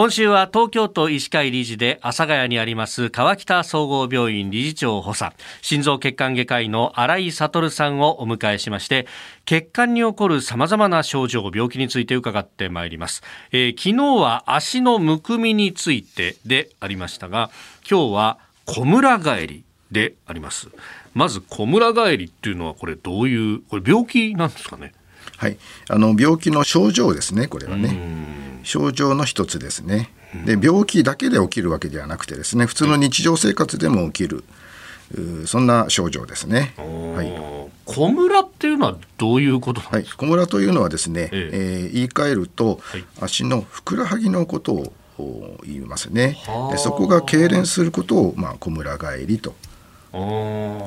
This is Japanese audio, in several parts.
今週は東京都医師会理事で阿佐ヶ谷にあります川北総合病院理事長補佐。心臓血管外科医の新井悟さんをお迎えしまして血管に起こるさまざまな症状病気について伺ってまいります、えー、昨日は足のむくみについてでありましたが今日は小村帰りであります。まず小村帰りっていうのはこれどういうこれ病気なんですかね？はい、あの病気の症状ですねこれはね症状の一つですね。で病気だけで起きるわけではなくてですね普通の日常生活でも起きるそんな症状ですね。はい。小村っていうのはどういうことはい、小村というのはですね、ええ。ー、言い換えると、はい、足のふくらはぎのことを言いますね。でそこが痙攣することをまあ小村返りと。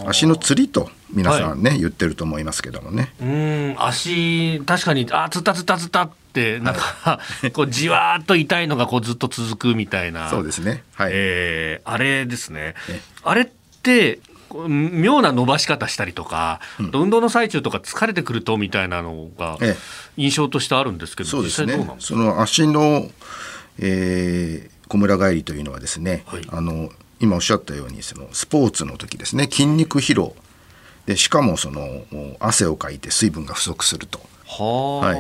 足のつりと皆さんね、はい、言ってると思いますけどもね。うん足確かにあつったつったつったってなんか、はい、こうじわっと痛いのがこうずっと続くみたいな。そうですね、はい。えー、あれですね。あれって妙な伸ばし方したりとか、うん、運動の最中とか疲れてくるとみたいなのが印象としてあるんですけど、そうですね。その足の、えー、小村返りというのはですね、はい、あの今おっしゃったようにそのスポーツの時ですね。筋肉疲労。でしかもその汗をかいて水分が不足すると。は、はい、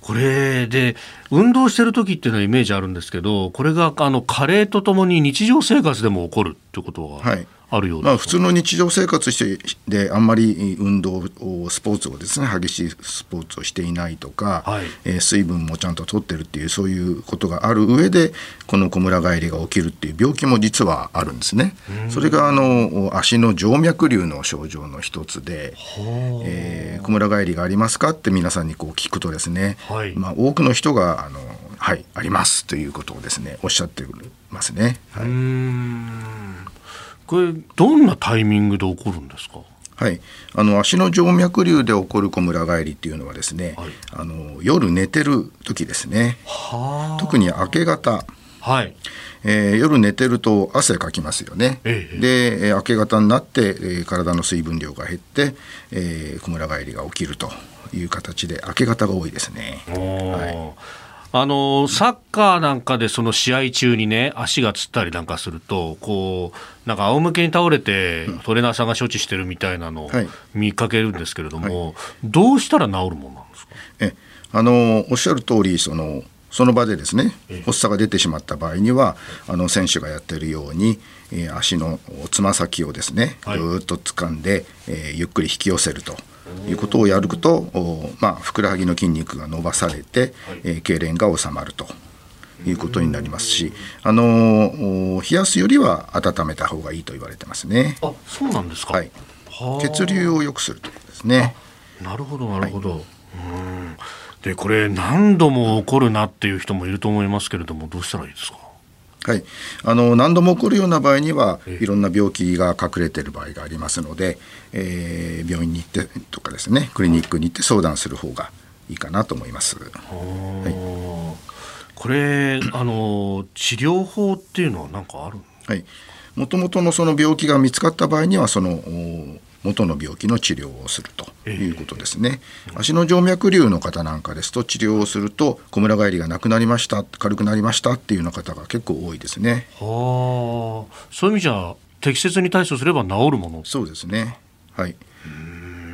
これで運動してる時っていうのはイメージあるんですけどこれがあの加齢とともに日常生活でも起こるってことは、はい、あるようまあ、普通の日常生活してであんまり運動をスポーツをですね激しいスポーツをしていないとか、はい、えー、水分もちゃんと取ってるっていうそういうことがある上でこの小村返りが起きるっていう病気も実はあるんですね。それがあの足の静脈瘤の症状の一つで、えー、小村返りがありますかって皆さんにこう聞くとですね、はい、まあ、多くの人があのはいありますということをですねおっしゃってますね。はい。これどんなタイミングで起こるんですか？はい、あの足の静脈瘤で起こる小村返りっていうのはですね、はい、あの夜寝てる時ですね。特に明け方、はい。えー、夜寝てると汗かきますよね、ええ、で明け方になって、えー、体の水分量が減って、えー、小村返りが起きるという形で明け方が多いですね。はいあのサッカーなんかでその試合中にね足がつったりなんかするとこうなんか仰向けに倒れてトレーナーさんが処置してるみたいなのを見かけるんですけれども、はい、どうしたら治るものなんですか？えあのおっしゃる通りそのその場でですね発作が出てしまった場合にはあの選手がやっているように、えー、足のつま先をですねぐーっと掴んで、えー、ゆっくり引き寄せると。いうことをやると、まあ、ふくらはぎの筋肉が伸ばされて、えー、痙攣が収まるということになりますし、あの冷やすよりは温めた方がいいと言われてますね。あ、そうなんですか。はい。血流を良くするということですね。なるほど、なるほど。はい、うん。で、これ何度も起こるなっていう人もいると思いますけれども、どうしたらいいですか？はい、あの何度も起こるような場合にはいろんな病気が隠れている場合がありますので、えー、病院に行ってとかですねクリニックに行って相談する方がいいかなと思います。はい、これあの治療法っていうのは何かあるはい、もともとのその病気が見つかった場合にはその元の病気の治療をするということですね、えー、足の静脈瘤の方なんかですと治療をすると小村返りがなくなりました軽くなりましたっていうような方が結構多いですね。はあ。そういう意味じゃ適切に対処すれば治るもの。そうですね。はい。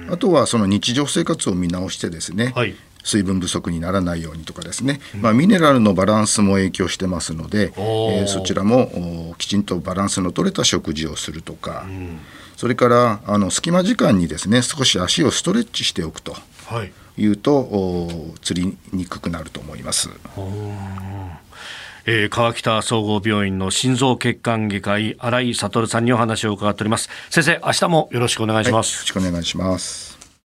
あとはその日常生活を見直してですね、はい、水分不足にならないようにとかですね、まあ、ミネラルのバランスも影響してますので、えー、そちらもきちんとバランスの取れた食事をするとか、うんそれからあの隙間時間にですね少し足をストレッチしておくとい。うと、はい、釣りにくくなると思います。えー、川北総合病院の心臓血管外科医新井悟さんにお話を伺っております。先生明日もよろしくお願いします、はい、よろしくお願いします